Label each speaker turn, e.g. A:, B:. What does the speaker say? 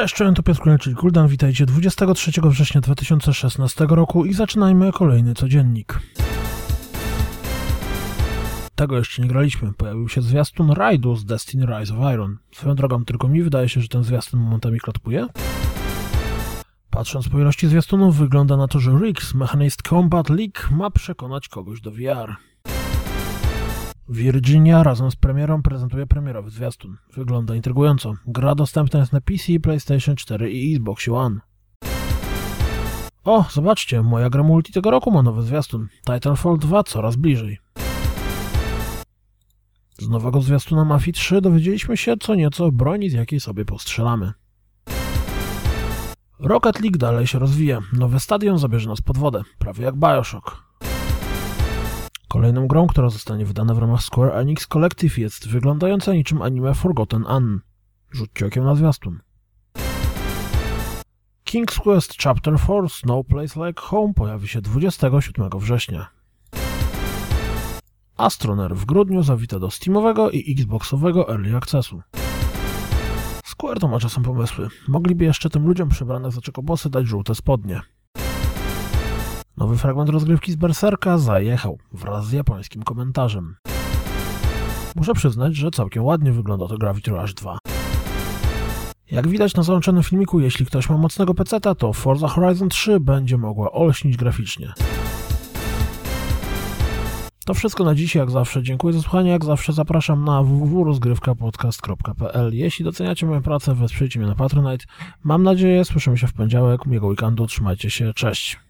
A: Cześć, cześć, to Piotr czyli Kuldan, witajcie 23 września 2016 roku i zaczynajmy kolejny codziennik. Tego jeszcze nie graliśmy, pojawił się zwiastun rajdu z Destiny Rise of Iron. Swoją drogą, tylko mi wydaje się, że ten zwiastun momentami klatpuje. Patrząc po ilości zwiastunów, wygląda na to, że Riggs Mechanist Combat League ma przekonać kogoś do VR. Virginia razem z premierą prezentuje premierowy zwiastun. Wygląda intrygująco. Gra dostępna jest na PC, PlayStation 4 i Xbox One. O, zobaczcie, moja gra multi tego roku ma nowy zwiastun. Titanfall 2 coraz bliżej. Z nowego zwiastuna Mafii 3 dowiedzieliśmy się co nieco o broni, z jakiej sobie postrzelamy. Rocket League dalej się rozwija. Nowy stadion zabierze nas pod wodę, prawie jak Bioshock. Kolejną grą, która zostanie wydana w ramach Square Enix Collective jest wyglądająca niczym anime Forgotten Anne. Rzućcie okiem na zwiastun. King's Quest Chapter 4 No Place Like Home pojawi się 27 września. Astroner w grudniu zawita do Steamowego i Xboxowego Early Accessu. Square to ma czasem pomysły. Mogliby jeszcze tym ludziom przebranych za czekobosy dać żółte spodnie. Nowy fragment rozgrywki z Berserka zajechał wraz z japońskim komentarzem. Muszę przyznać, że całkiem ładnie wygląda to Gravity Rush 2. Jak widać na załączonym filmiku, jeśli ktoś ma mocnego peceta, to Forza Horizon 3 będzie mogła olśnić graficznie. To wszystko na dziś, jak zawsze. Dziękuję za słuchanie, jak zawsze zapraszam na www.rozgrywkapodcast.pl Jeśli doceniacie moją pracę, wesprzyjcie mnie na Patronite. Mam nadzieję, słyszymy się w poniedziałek. Miłego weekendu, trzymajcie się, cześć.